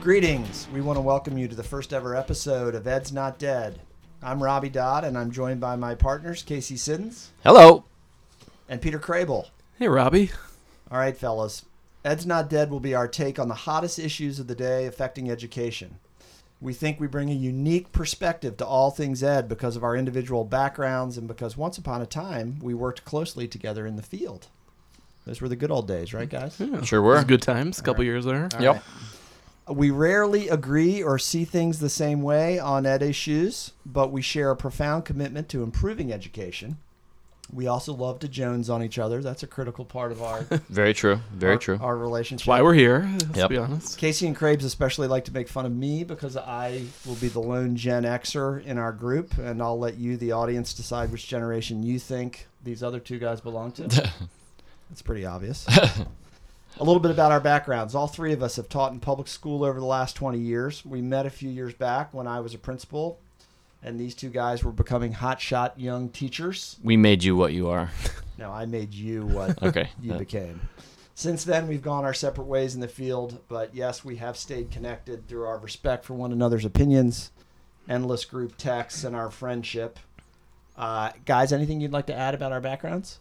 Greetings. We want to welcome you to the first ever episode of Ed's Not Dead. I'm Robbie Dodd, and I'm joined by my partners, Casey Siddons Hello. and Peter Crable. Hey, Robbie. All right, fellas. Ed's Not Dead will be our take on the hottest issues of the day affecting education. We think we bring a unique perspective to all things ed because of our individual backgrounds and because once upon a time we worked closely together in the field. Those were the good old days, right, guys? Yeah. Sure were. good times. A couple years there. All Yep. Right. We rarely agree or see things the same way on ed issues, but we share a profound commitment to improving education. We also love to jones on each other. That's a critical part of our Very true. Very our, true. our relationship. That's why we're here. Let's Yep. be honest. Casey and Krabs especially like to make fun of me because I will be the lone Gen Xer in our group, and I'll let you, the audience, decide which generation you think these other two guys belong to. That's pretty obvious. a little bit about our backgrounds. All three of us have taught in public school over the last 20 years. We met a few years back when I was a principal, and these two guys were becoming hotshot young teachers. we made you what you are. No, I made you what Okay. you Uh, became. Since then, we've gone our separate ways in the field, but yes, we have stayed connected through our respect for one another's opinions, endless group texts, and our friendship. Uh, guys, anything you'd like to add about our backgrounds?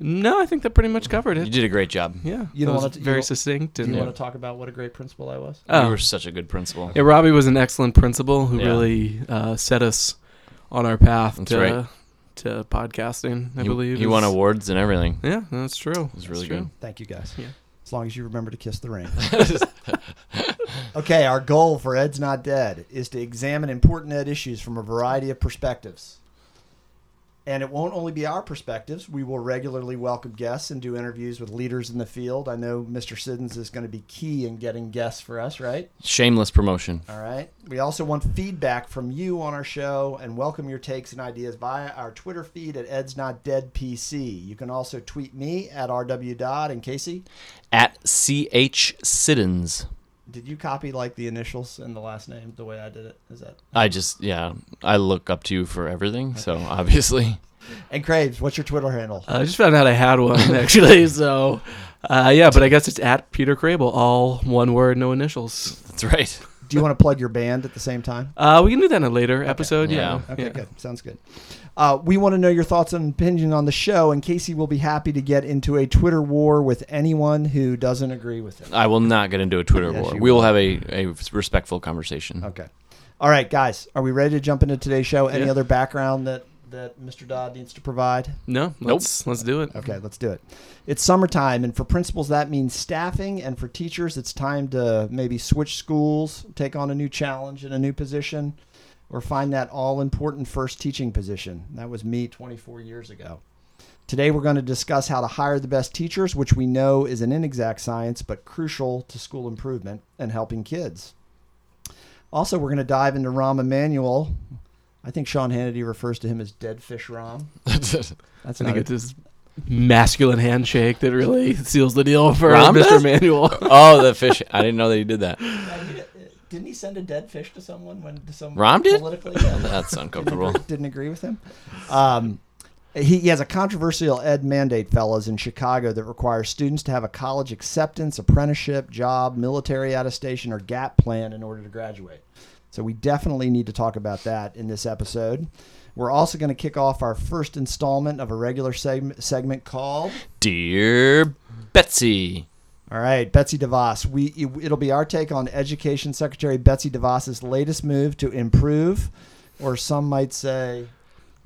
No, I think that pretty much covered it. you it. did a great job. Yeah. You that don't was wanna t- you very don't- succinct. Do And you yeah. want to talk about what a great principal I was? Oh. You were such a good principal. Yeah, Robbie was an excellent principal who Yeah. really uh, set us on our path That's to right. to podcasting. I he, believe he won is- awards and everything. Yeah, that's true. was really true. good. Thank you, guys. Yeah. As long as you remember to kiss the ring. okay, our goal for Ed's Not Dead is to examine important Ed issues from a variety of perspectives. And it won't only be our perspectives. We will regularly welcome guests and do interviews with leaders in the field. I know Mr. Siddons is going to be key in getting guests for us, right? Shameless promotion. All right. We also want feedback from you on our show and welcome your takes and ideas via our Twitter feed at Ed's Not Dead PC. You can also tweet me at RW Dodd and Casey. At CH Siddons. Did you copy like the initials and the last name the way I did it? Is that I just, yeah, I look up to you for everything. So obviously, and Craves? What's your Twitter handle? I just found out I had one actually. So, uh, yeah, but I guess it's at Peter Crable, all one word, no initials. that's right. Do you want to plug your band at the same time? Uh, we can do that in a later episode. Yeah. Yeah. Okay, yeah. good. Sounds good. Uh, we want to know your thoughts and opinion on the show, and Casey will be happy to get into a Twitter war with anyone who doesn't agree with him. I will not get into a Twitter Yes, war. We will will. have a, a respectful conversation. Okay. All right, guys. Are we ready to jump into today's show? Any Yeah. other background that that Mr. Dodd needs to provide? No, let's let's do it. Okay, let's do it. It's summertime, and for principals, that means staffing, and for teachers, it's time to maybe switch schools, take on a new challenge in a new position, or find that all important first teaching position. That was me 24 years ago. Today, we're going to discuss how to hire the best teachers, which we know is an inexact science, but crucial to school improvement and helping kids. Also, we're going to dive into Rahm Emanuel. I think Sean Hannity refers to him as Dead Fish Rahm. That's I think it's this masculine handshake that really seals the deal for Rahm Mr. does? Manuel. oh, the fish. I didn't know that he did that. Yeah, he did- Didn't he send a dead fish to someone when to someone Rahm did? politically? Yeah, That's didn't, uncomfortable. agree, didn't agree with him. Um, he, he has a controversial ed mandate, fellas, in Chicago that requires students to have a college acceptance, apprenticeship, job, military attestation, or GAP plan in order to graduate. So we definitely need to talk about that in this episode. We're also going to kick off our first installment of a regular segment, segment called Dear Betsy. All right, Betsy DeVos. We it, it'll be our take on Education Secretary Betsy DeVos's latest move to improve, or some might say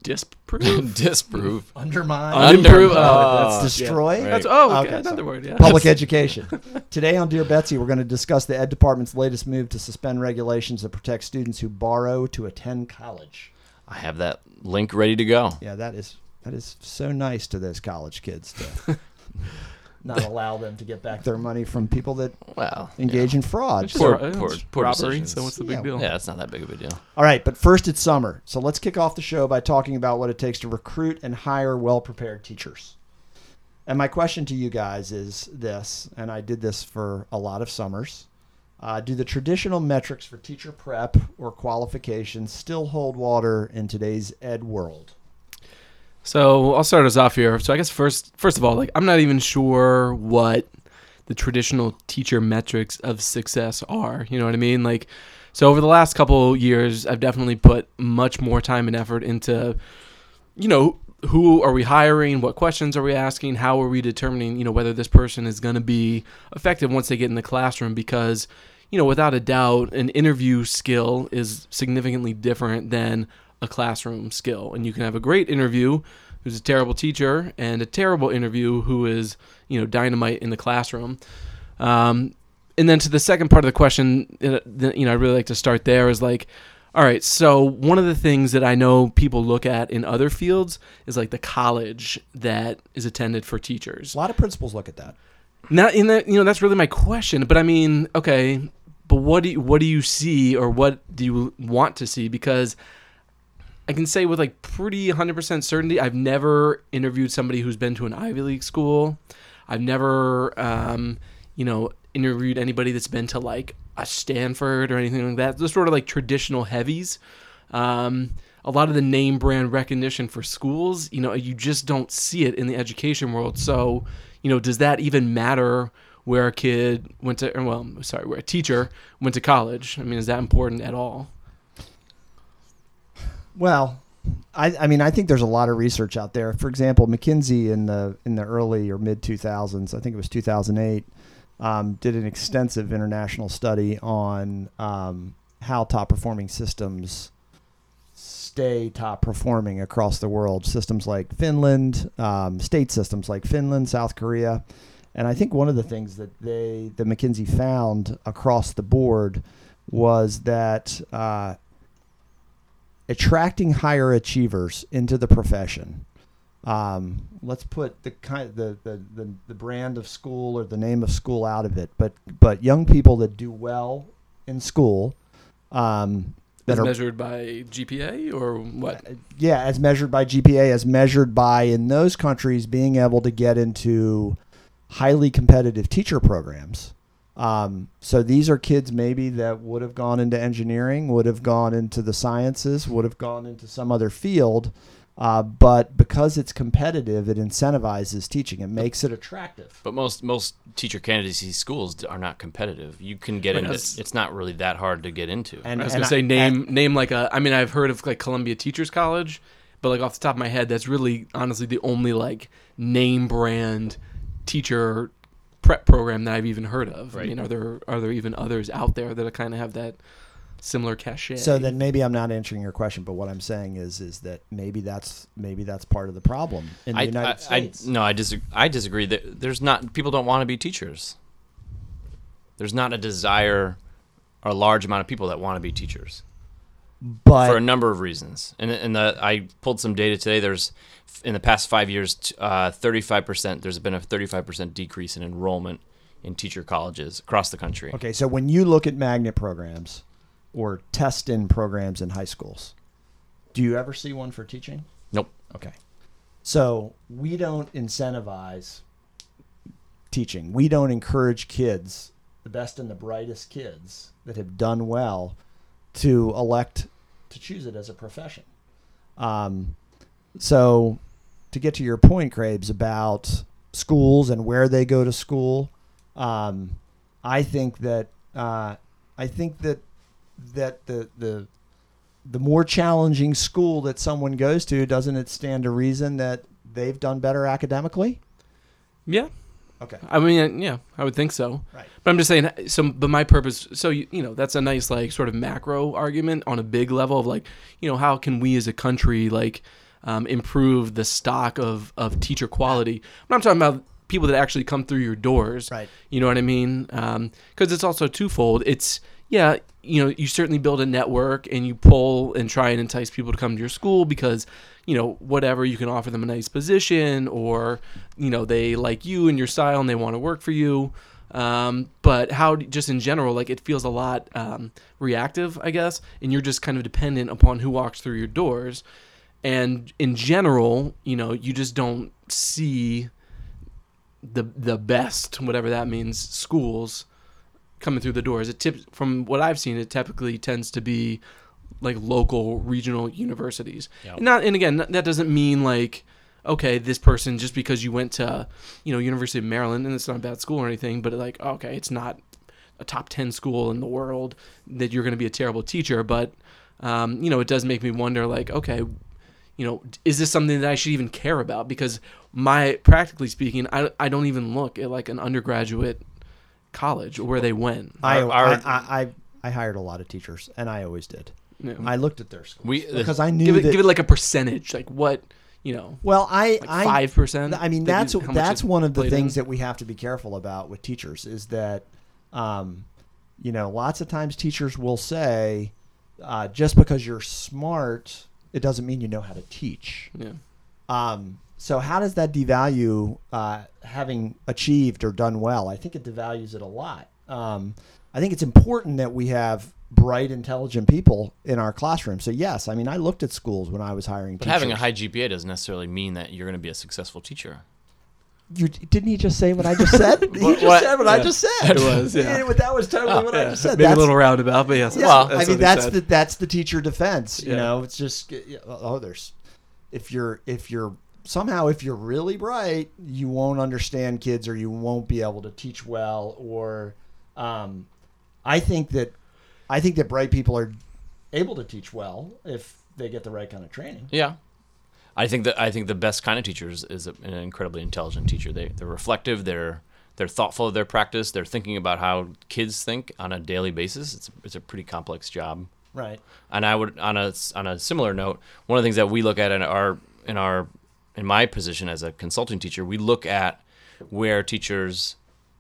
Disprove. Disprove. undermine, Unimprove. Under- Oh, that's that's- destroy Right. That's oh, okay, Okay, another sorry. word. Yeah. public education. Today on Dear Betsy, we're going to discuss the Ed Department's latest move to suspend regulations that protect students who borrow to attend college. I have that link ready to go. Yeah, that is that is so nice to those college kids to not allow them to get back their money from people that Well, engage in fraud. It's Poor- poor- poor robbery. decisions. So what's the big Yeah, deal? yeah, it's not that big of a deal. All right, but first it's summer. So let's kick off the show by talking about what it takes to recruit and hire well prepared teachers. And my question to you guys is this, and I did this for a lot of summers. Uh, do the traditional metrics for teacher prep or qualifications still hold water in today's ed world? So I'll start us off here. So I guess first, first of all, like I'm not even sure what the traditional teacher metrics of success are. You know what I mean? Like, so over the last couple years, I've definitely put much more time and effort into, you know, who are we hiring? What questions are we asking? How are we determining, you know, whether this person is going to be effective once they get in the classroom? Because, you know, without a doubt, an interview skill is significantly different than a classroom skill. And you can have a great interview who's a terrible teacher and a terrible interview who is, you know, dynamite in the classroom. Um, and then to the second part of the question, uh, you know, I really like to start there is like, all right, so one of the things that I know people look at in other fields is like the college that is attended for teachers. A lot of principals look at that. Not in that, you know, that's really my question. But I mean, okay, but what do you, what do you see or what do you want to see? Because I can say with like pretty 100% certainty, I've never interviewed somebody who's been to an Ivy League school. I've never, um, you know, interviewed anybody that's been to like a Stanford or anything like that. Those sort of like traditional heavies. Um, a lot of the name brand recognition for schools, you know, you just don't see it in the education world. So, you know, does that even matter where a kid went to, well, sorry, where a teacher went to college? I mean, is that important at all? Well, I, I mean, I think there's a lot of research out there. For example, McKinsey in the in the early or mid 2000s, I think it was 2008, um, did an extensive international study on um, how top performing systems stay top performing across the world. Systems like Finland, um, state systems like Finland, South Korea, and I think one of the things that they, the McKinsey found across the board, was that uh, attracting higher achievers into the profession. Um, let's put the kind the, the, the, the brand of school or the name of school out of it, but but young people that do well in school, um, that As are measured by GPA or what? yeah, as measured by GPA, as measured by in those countries being able to get into highly competitive teacher programs. Um, so these are kids maybe that would have gone into engineering, would have gone into the sciences, would have gone into some other field. Uh, but because it's competitive, it incentivizes teaching. It makes it attractive. But most most teacher candidacy schools are not competitive. You can get Right, into. that's- It's not really that hard to get into. And I was and gonna say and- name name like a. I mean, I've heard of like Columbia Teachers College, but like off the top of my head, that's really honestly the only like name brand teacher prep program that I've even heard of. I Right. mean, are there are there even others out there that kind of have that similar cachet? So then maybe I'm not answering your question, but what I'm saying is is that maybe that's maybe that's part of the problem in the I, United I, States. I, no, I disagree. I disagree. That there's not people don't want to be teachers. There's not a desire or a large amount of people that want to be teachers but for a number of reasons. And and the, I pulled some data today. There's in the past five years, t- uh, 35%. There's been a 35% decrease in enrollment in teacher colleges across the country. Okay, so when you look at magnet programs or test in programs in high schools, do you ever see one for teaching? Nope. Okay. So we don't incentivize teaching. We don't encourage kids, the best and the brightest kids that have done well, to elect to choose it as a profession. Um, so to get to your point, Crabes, about schools and where they go to school, um, I think that uh, I think that that the the the more challenging school that someone goes to, doesn't it stand to reason that they've done better academically? yeah, Okay. I mean, yeah, I would think so. Right. But I'm just saying. So, but my purpose. So you, you know, that's a nice like sort of macro argument on a big level of like, you know, how can we as a country like um, improve the stock of of teacher quality? But I'm talking about people that actually come through your doors. Right. You know what I mean? Because it's also twofold. It's yeah, you know, you certainly build a network and you pull and try and entice people to come to your school because you know whatever you can offer them a nice position or you know they like you and your style and they want to work for you. Um, but how just in general, like it feels a lot um, reactive, I guess, and you're just kind of dependent upon who walks through your doors. And in general, you know, you just don't see the the best, whatever that means, schools coming through the doors. It tips from what I've seen, it typically tends to be like local regional universities. Yeah. And not and again, that doesn't mean like okay, this person just because you went to, you know, University of Maryland and it's not a bad school or anything, but like, okay, it's not a top 10 school in the world that you're going to be a terrible teacher, but um, you know, it does make me wonder like, okay, you know, is this something that I should even care about because my practically speaking, I I don't even look at like an undergraduate college where they went. I, Our- our- I, I, I hired a lot of teachers, and I always did. You know, I looked at their schools We- because I knew give it that. give it like a percentage, like what, you know, well, I, like I, five percent. I mean, that's that's one of the things that we have to be careful about with teachers is that, um, you know, lots of times teachers will say, uh, just because you're smart, it doesn't mean you know how to teach. Yeah. Um, so how does that devalue uh, having achieved or done well? I think it devalues it a lot. Um, I think it's important that we have bright, intelligent people in our classroom. So yes, I mean I looked at schools when I was hiring But teachers. having a high GPA doesn't necessarily mean that you're going to be a successful teacher. You didn't he just say what I just said? he just what? said what I just said. It was, yeah. Yeah, that was totally Oh, what I just said. maybe a little roundabout, but yes. Yeah, Well, I mean that's the that's the teacher defense. You Yeah. know, it's just oh, there's if you're if you're somehow if you're really bright, you won't understand kids or you won't be able to teach well. Or um, I think that I think that bright people are able to teach well if they get the right kind of training. Yeah. I think that I think the best kind of teacher is, is an incredibly intelligent teacher. They they're reflective. They're they're thoughtful of their practice. They're thinking about how kids think on a daily basis. It's it's a pretty complex job. Right. And I would on a on a similar note, one of the things that we look at in our in our in my position as a consulting teacher, we look at where teachers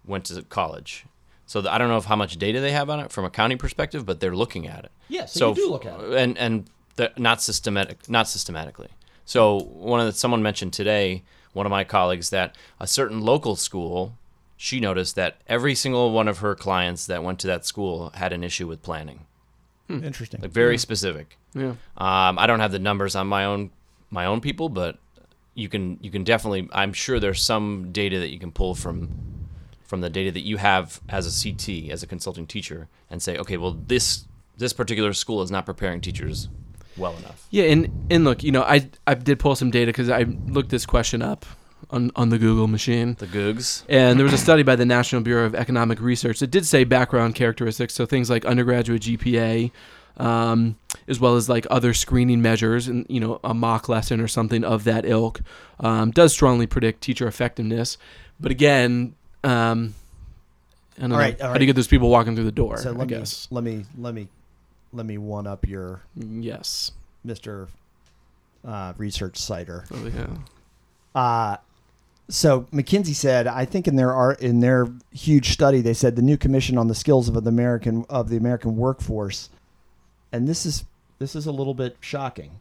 went to college. So the, I don't know if how much data they have on it from a county perspective, but they're looking at it. Yeah, so you do look at it. and and the, not systematic, not systematically. So one of the, someone mentioned today, one of my colleagues, that a certain local school, she noticed that every single one of her clients that went to that school had an issue with planning, Interesting. like very specific. Yeah. Um, I don't have the numbers on my own my own people, but you can you can definitely. I'm sure there's some data that you can pull from from the data that you have as a CT as a consulting teacher and say, okay, well this this particular school is not preparing teachers well enough. Yeah, and and look, you know, I I did pull some data because I looked this question up on on the Google machine, The Googs. and there was a study by the National Bureau of Economic Research that did say background characteristics, so things like undergraduate GPA, um, as well as like other screening measures, and you know, a mock lesson or something of that ilk, um, does strongly predict teacher effectiveness. But again, um, I don't know. All right, all How right. do you get those people walking through the door? So I let me guess. let me let me let me one up your Yes. Mr. Uh, research citer. Oh, yeah. Uh, so McKinsey said, I think in their art in their huge study, they said the new commission on the skills of the American of the American workforce, and this is this is a little bit shocking,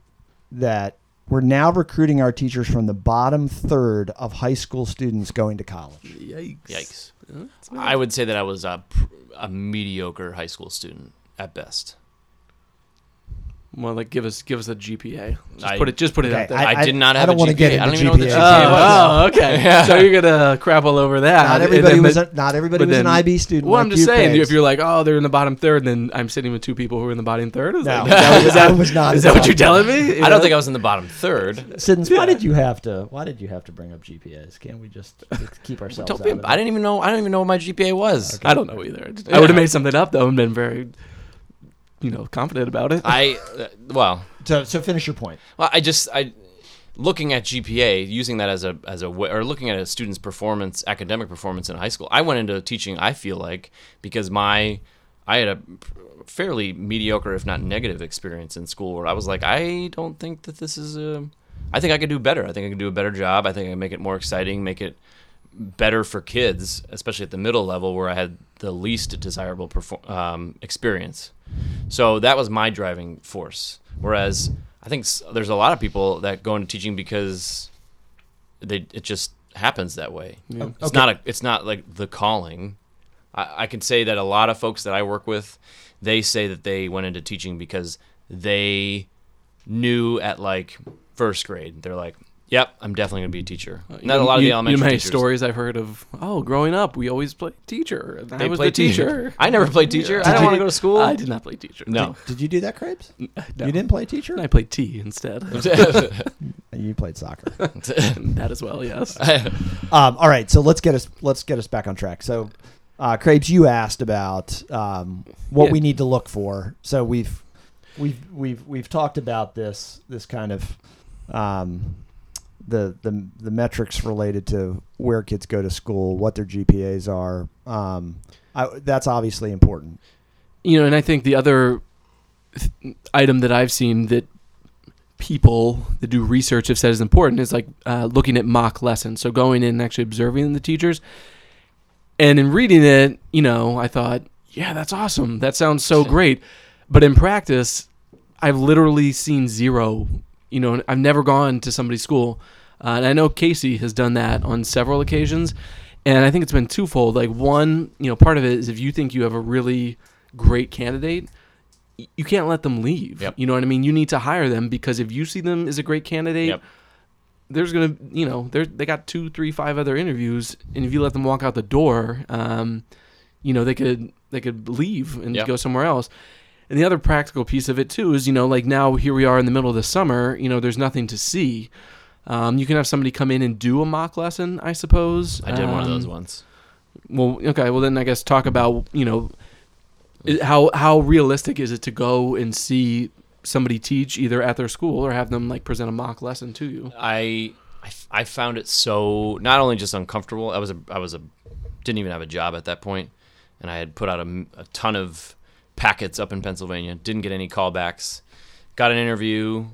that we're now recruiting our teachers from the bottom third of high school students going to college. Yikes. Yikes. Huh? I would say that I was a, a mediocre high school student at best. Well, like give us give us a GPA. Just I- put it just put it Okay, out there. I, I- did not have I don't a wanna GPA. get I don't into even know what the GPA. GPA Oh, was. oh, okay. Yeah. So you're gonna crap all over that. Not everybody then was a, not everybody but was an IB student. Well, like I'm just you, saying, Paige. if you're like, oh, they're in the bottom third, then I'm sitting with two people who are in the bottom third. Is No, that, that was- that, was not Is that what you're telling me? I don't think I was in the bottom third. Siddons, why did you have to? Why did you have to bring up GPAs? Can't we just keep ourselves Don't out of? I didn't even know. I don't even know what my GPA was. I don't know either. I would have made something up though and been very, you know, confident about it. I uh, well, So, so finish your point. Well, I just I looking at GPA, using that as a as a way, or looking at a student's performance, academic performance in high school. I went into teaching. I feel like because my I had a fairly mediocre, if not negative, experience in school where I was like, I don't think that this is a. I think I could do better. I think I could do a better job. I think I can make it more exciting, make it better for kids, especially at the middle level where I had the least desirable perfor- um, experience. So that was my driving force. Whereas I think there's a lot of people that go into teaching because they it just happens that way. Yeah. It's Okay. not a it's not like the calling. I, I can say that a lot of folks that I work with, they say that they went into teaching because they knew at like first grade. They're like, "Yep, I'm definitely gonna be a teacher." Uh, Not a lot of you, the elementary You know, many teachers. stories I've heard of. Oh, growing up, we always played teacher. and I They was the teacher. I never played teacher. Yeah. I didn't want to go to school. I did not play teacher. no. Did you do that, Crabes? No. You didn't play teacher. I played T instead. You you played soccer. that as well. Yes. um, all right, so let's get us let's get us back on track. So, uh, Crabes, you asked about um, what Yeah. we need to look for. So we've we've we've we've talked about this this kind of um, the the the metrics related to where kids go to school, what their GPAs are. Um, I, that's obviously important. you know, and I think the other th- item that I've seen that people that do research have said is important is like uh, looking at mock lessons. So going in and actually observing the teachers. And in reading it, you know, I thought, yeah, that's awesome. That sounds so great. But in practice, I've literally seen zero. You know, I've never gone to somebody's school. Uh, and I know Casey has done that on several occasions. And I think it's been twofold. Like, one, you know, part of it is if you think you have a really great candidate, you can't let them leave. Yep. You know what I mean? You need to hire them because if you see them as a great candidate, Yep. there's gonna, you know, they they got two, three, five other interviews, and if you let them walk out the door, um, you know, they could they could leave and Yep. go somewhere else. And the other practical piece of it too is, you know, like now here we are in the middle of the summer, you know, there's nothing to see. Um, you can have somebody come in and do a mock lesson, I suppose. I did one of those Um, once. well, okay. Well, then I guess talk about you know how how realistic is it to go and see somebody teach either at their school or have them like present a mock lesson to you. I, I f- I found it so not only just uncomfortable. I was a I was a didn't even have a job at that point, and I had put out a, a ton of packets up in Pennsylvania. Didn't get any callbacks. Got an interview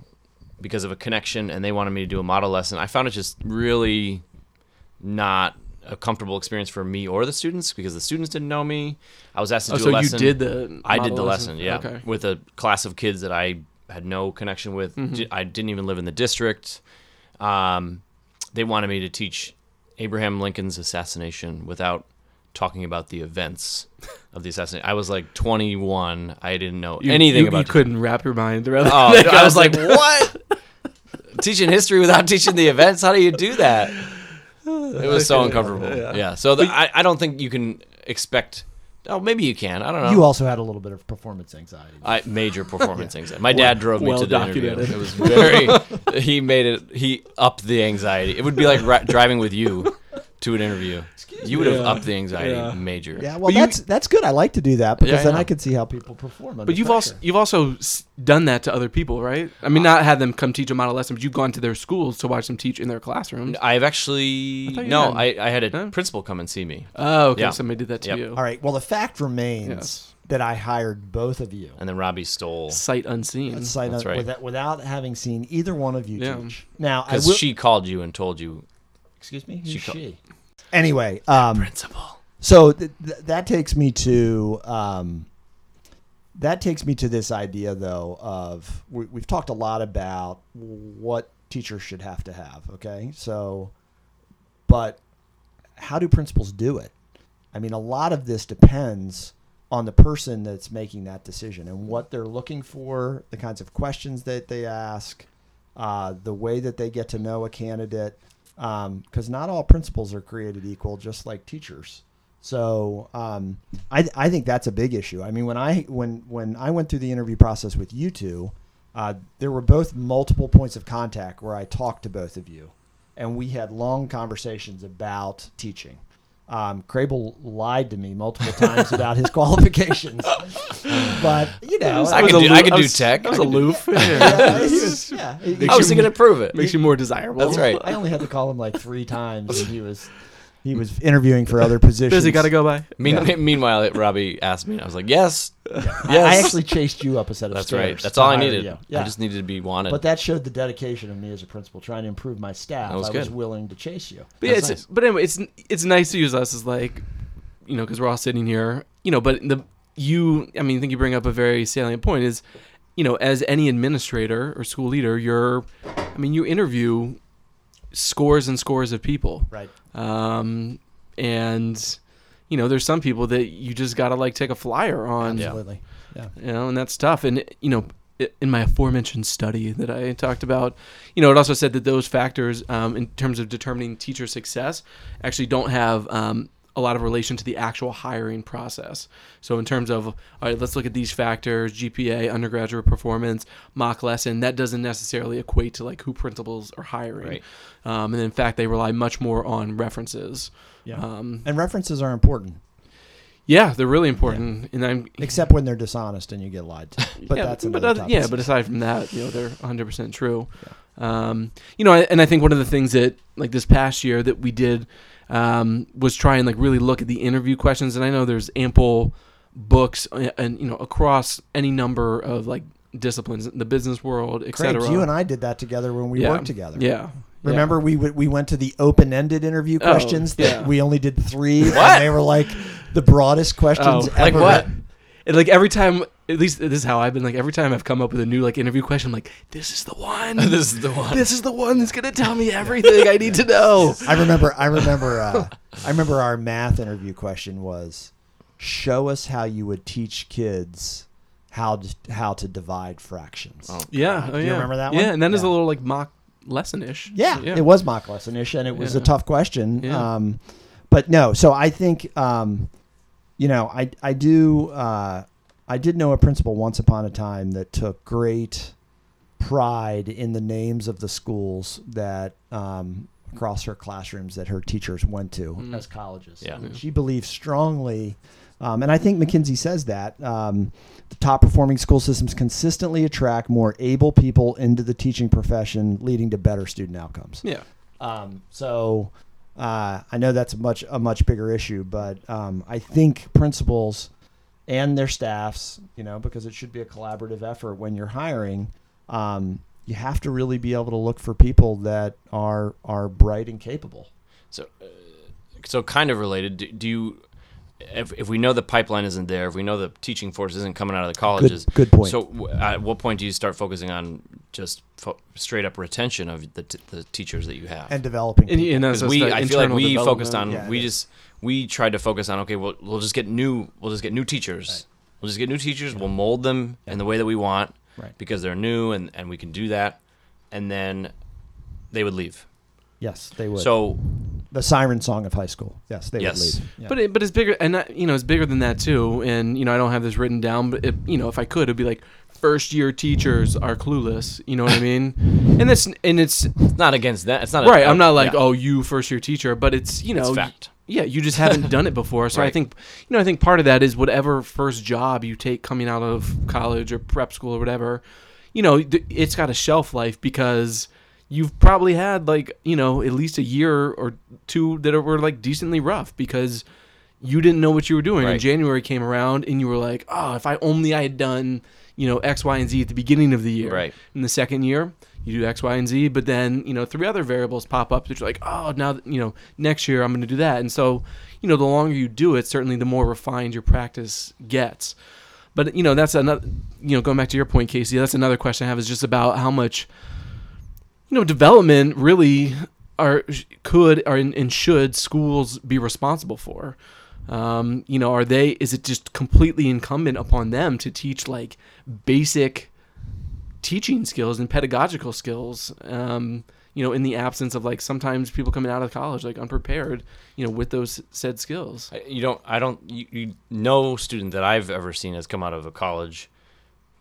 because of a connection, and they wanted me to do a model lesson. I found it just really not a comfortable experience for me or the students because the students didn't know me. I was asked to Oh, do so a you did the I did the lesson, yeah, Okay. with a class of kids that I had no connection with. Mm-hmm. I didn't even live in the district. Um, they wanted me to teach Abraham Lincoln's assassination without talking about the events of the assassination. I was like 21. I didn't know You, anything you, about. you couldn't wrap your mind around. oh, I was like, what? Teaching history without teaching the events? How do you do that? It was so uncomfortable. Yeah. So the, I, I don't think you can expect. Oh, maybe you can. I don't know. You also had a little bit of performance anxiety. I major performance anxiety. My dad drove me well to the interview. It was very. he made it. He upped the anxiety. It would be like ri- driving with you to an interview. you would have Yeah. upped the anxiety Yeah. major. yeah, well, But you- that's that's good. I like to do that because Yeah, I then know. I can see how people perform. Under But you've also you've also done that to other people, right? I mean, uh, not had them come teach a model lesson, but you've gone to their schools to watch them teach in their classrooms. I've actually thought you no. had. I, I had a Huh? principal come and see me, Oh, okay. Yeah. Somebody did that to Yep. you. All right. Well, the fact remains Yes. that I hired both of you. and then Robbie stole Sight unseen. That's sight That's un- right. without, without having seen either one of you Yeah. teach. Now, because will. she called you and told you excuse me. she Who's called- she? Anyway, um, principal. so th- th- that takes me to um, that takes me to this idea though of we, we've talked a lot about what teachers should have to have. Okay, so but how do principals do it? I mean, a lot of this depends on the person that's making that decision and what they're looking for, the kinds of questions that they ask, uh, the way that they get to know a candidate. Because not all principals are created equal, just like teachers. So um, I, I think that's a big issue. I mean, when I when when I went through the interview process with you two, uh, there were both multiple points of contact where I talked to both of you, and we had long conversations about teaching. Um, Crable lied to me multiple times about his qualifications, but you know, I was could do- aloo- I could do tech. I was aloof. yeah, he was- yeah, he- I was going to prove it. Makes you more desirable. That's right. I only had to call him like three times, and he was he was interviewing for other positions. Busy, gotta go by. Mean, Yeah. Meanwhile, Robbie asked me, and I was like, "Yes, I, yes, I actually chased you up a set of that's stairs. right. That's all I needed. you. Yeah. I just needed to be wanted." but that showed the dedication of me as a principal, trying to improve my staff. That was I was good. willing to chase you. But yeah, it's nice. but anyway, it's it's nice to use us as like, you know, because we're all sitting here, you know. But the you, I mean, I think you bring up a very salient point is, you know, as any administrator or school leader, you're, I mean, you interview scores and scores of people, Right. um, and you know, there's some people that you just gotta like take a flyer on, Yeah. Absolutely. Yeah. you know, and that's tough. And you know, in my aforementioned study that I talked about, you know, it also said that those factors, um, in terms of determining teacher success, actually don't have um, a lot of relation to the actual hiring process. So in terms of all right, let's look at these factors: GPA, undergraduate performance, mock lesson. That doesn't necessarily equate to like who principals are hiring. Right. Um, and in fact, they rely much more on references. Yeah. Um, and references are important, yeah, they're really important. And I'm except when they're dishonest and you get lied to. But yeah, that's but other- topic. yeah. But aside from that, you know, they're 100 percent true. Um, you know, and I think one of the things that like this past year that we did um, was try and like really look at the interview questions. And I know there's ample books uh, and you know across any number of like disciplines, in the business world, etc. you and I did that together when we yeah. worked together. Yeah. Remember, we w- we went to the open-ended interview Oh, questions that yeah. we only did three, What? and they were like the broadest questions Oh, ever. like what? And like every time, at least this is how I've been. Like every time I've come up with a new like interview question, I'm like, this is the one. this is the one. this is the one that's gonna tell me everything I need to know. I remember. I remember. Uh, I remember our math interview question was, "Show us how you would teach kids how to how to divide fractions." Oh. Yeah, oh, Do you yeah. remember that one? Yeah, and then there's a little like mock lesson ish. Yeah, yeah. it was mock lessonish, and it was a tough question. Yeah. Um, but no, so I think, um, you know, I I do uh, I did know a principal once upon a time that took great pride in the names of the schools that um, across her classrooms that her teachers went to Mm. as colleges. Yeah. And she believed strongly. Um, and I think McKinsey says that um, the top performing school systems consistently attract more able people into the teaching profession, leading to better student outcomes. Yeah. Um, so uh, I know that's a much a much bigger issue, but um, I think principals and their staffs, you know, because it should be a collaborative effort when you're hiring. Um, you have to really be able to look for people that are are bright and capable. So, uh, so kind of related. Do, do you, if, if we know the pipeline isn't there, if we know the teaching force isn't coming out of the colleges, good point. So, w- at what point do you start focusing on just fo- straight up retention of the, t- the teachers that you have? And developing. And, people. and that's Because we, I feel like we focused on. Yeah, we just, we tried to focus on, okay, well, we'll just get new, we'll just get new teachers. We'll just get new teachers. We'll mold them in the way that we want Right. because they're new and, and we can do that. And then they would leave. yes, they would. So, the siren song of high school. Yes, they Yes. would leave. Yeah. But it, but it's bigger, and I, you know it's bigger than that too. And you know I don't have this written down, but it, you know if I could, it'd be like first year teachers are clueless. You know what I mean? And that's and it's it's not against that. It's not right. I'm not like yeah, oh you first year teacher, but it's you know it's fact. yeah you just haven't done it before. So I think you know I think part of that is whatever first job you take coming out of college or prep school or whatever, you know th- it's got a shelf life because you've probably had like you know at least a year or two that were like decently rough because you didn't know what you were doing. And january came around and you were like oh if i only i had done you know x y and z at the beginning of the year. Right. in the second year you do x y and z but then you know three other variables pop up that you're like oh now you know next year i'm going to do that. And so you know the longer you do it certainly the more refined your practice gets. But you know that's another you know going back to your point casey that's another question i have is just about how much you know development really are could and and should schools be responsible for um, you know are they is it just completely incumbent upon them to teach like basic teaching skills and pedagogical skills um, you know in the absence of like sometimes people coming out of college like unprepared you know with those said skills You don't. I don't. You, you, no student that I've ever seen has come out of a college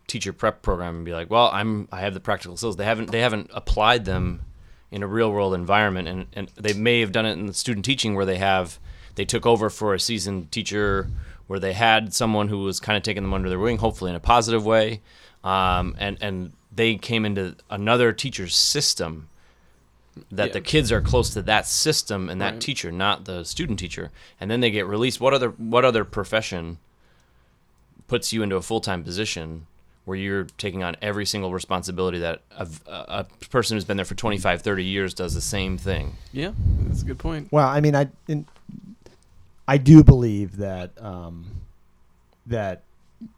teacher prep program and be like, "Well, I'm. I have the practical skills." They haven't. They haven't applied them in a real world environment, and and they may have done it in the student teaching where they have. They took over for a seasoned teacher where they had someone who was kind of taking them under their wing, hopefully in a positive way, um, and and they came into another teacher's system that Yeah. the kids are close to that system and that Right. teacher, not the student teacher, and then they get released. What other what other profession puts you into a full time position where you're taking on every single responsibility that a, a a person who's been there for 25, 30 years does the same thing? yeah that's a good point Well, I mean, I in, I do believe that um, that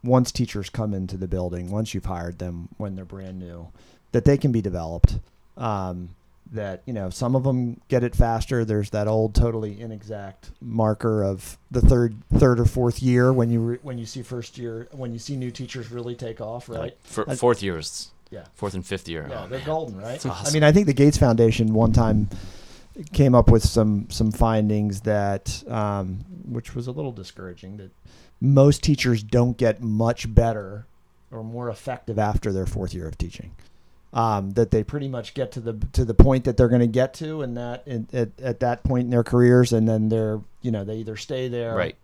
once teachers come into the building, once you've hired them when they're brand new, that they can be developed. Um, that you know, some of them get it faster. There's that old, totally inexact marker of the third, third or fourth year when you re, when you see first year when you see new teachers really take off, right? For, fourth years, Yeah. fourth and fifth year. Yeah, oh, they're man. golden, right? It's I mean, I think the Gates Foundation one time came up with some some findings that, um, which was a little discouraging, that most teachers don't get much better or more effective after their fourth year of teaching. Um, that they pretty much get to the to the point that they're going to get to, and that in, at, at that point in their careers, and then they're you know they either stay there, Right.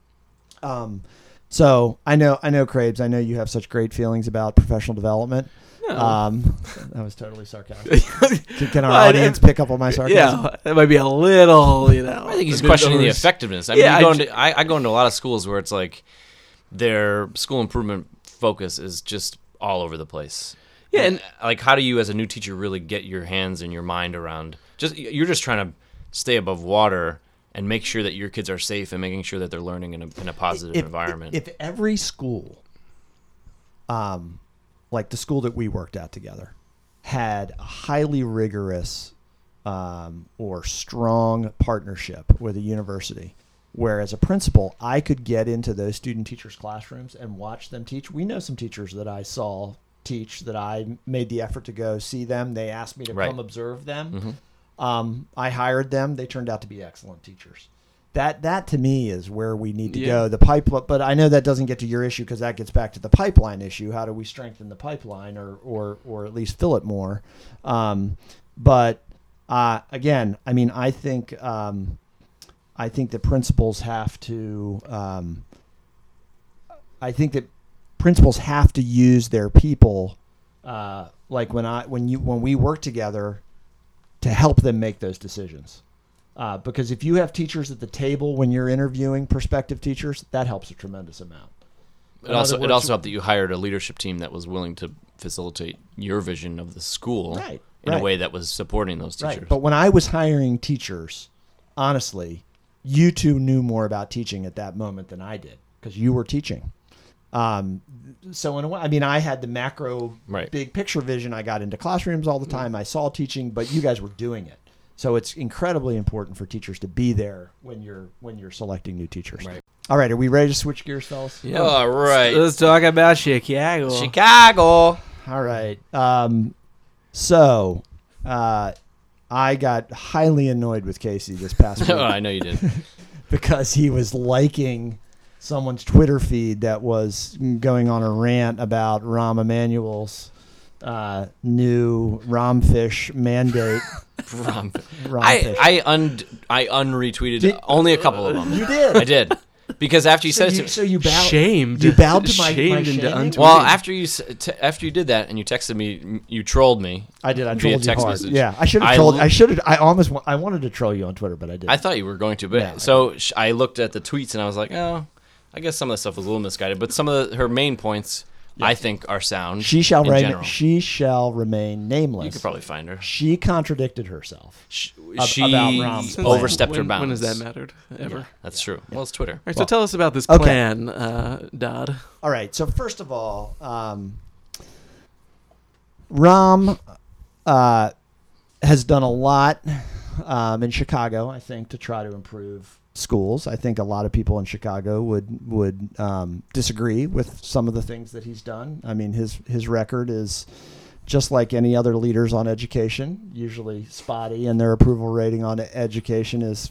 Um, so I know I know Crabes, I know you have such great feelings about professional development. No. Um, that was totally sarcastic. Can, can our Well, audience pick up on my sarcasm? yeah, that might be a little, you know. I think he's a bit questioning the effectiveness. I mean, Yeah, you go I into, I, I go into a lot of schools where it's like their school improvement focus is just all over the place. Yeah, and like how do you as a new teacher really get your hands and your mind around just you're just trying to stay above water and make sure that your kids are safe and making sure that they're learning in a, in a positive if, environment. If every school, um, like the school that we worked at together, had a highly rigorous um, or strong partnership with a university, where as a principal, I could get into those student teachers' classrooms and watch them teach. We know some teachers that I saw teach that I made the effort to go see them. They asked me to Right. come observe them. Mhm. Um, I hired them. They turned out to be excellent teachers. That that to me is where we need to Yeah. go. The pipeline, but I know that doesn't get to your issue because that gets back to the pipeline issue. How do we strengthen the pipeline, or or or at least fill it more? Um, but uh, again, I mean, I think um, I think that principals have to. Um, I think that principals have to use their people, uh, like when I when you when we work together, to help them make those decisions. Uh, because if you have teachers at the table when you're interviewing prospective teachers, that helps a tremendous amount. it also other it also helped that you hired a leadership team that was willing to facilitate your vision of the school Right, in right. a way that was supporting those teachers. Right. But when I was hiring teachers, honestly, you two knew more about teaching at that moment than I did because you were teaching. Um, so in a way, I mean, I had the macro, Right. big picture vision. I got into classrooms all the time. I saw teaching, but you guys were doing it. So it's incredibly important for teachers to be there when you're when you're selecting new teachers. Right. All right, are we ready to switch gears, fellas? Yeah. All right. Let's talk about Chicago. Chicago. All right. Um, so uh, I got highly annoyed with Casey this past week. oh, I know you did. because he was liking someone's Twitter feed that was going on a rant about Rahm Emanuel's uh, new Rahmfish mandate. Rom- Rahmfish. I I un I unretweeted Did- only a couple of them. you did. I did because after you So said it you, to so you bowed. Shamed. You bowed to my, my into well after you s- t- after you did that and you texted me you trolled me. I did. I via trolled you text hard. message. Yeah, I should have I trolled. l- I should have. I almost. wa- I wanted to troll you on Twitter, but I didn't. I thought you were going to, but Yeah, I so sh- I looked at the tweets and I was like, oh, I guess some of the stuff was a little misguided, but some of the, her main points I think are sound. she shall in remain. general. She shall remain nameless. You could probably find her. She contradicted herself. She, Ab- she about Rahm's plan. overstepped her bounds. When has that mattered ever? That's true. Well, it's Twitter. All right, Well, so tell us about this okay. plan, uh, Dodd. All right. So first of all, um, Rom uh, has done a lot um, in Chicago, I think, to try to improve schools. I think a lot of people in Chicago would would um, disagree with some of the things that he's done. I mean, his his record is just like any other leaders on education, usually spotty, and their approval rating on education is,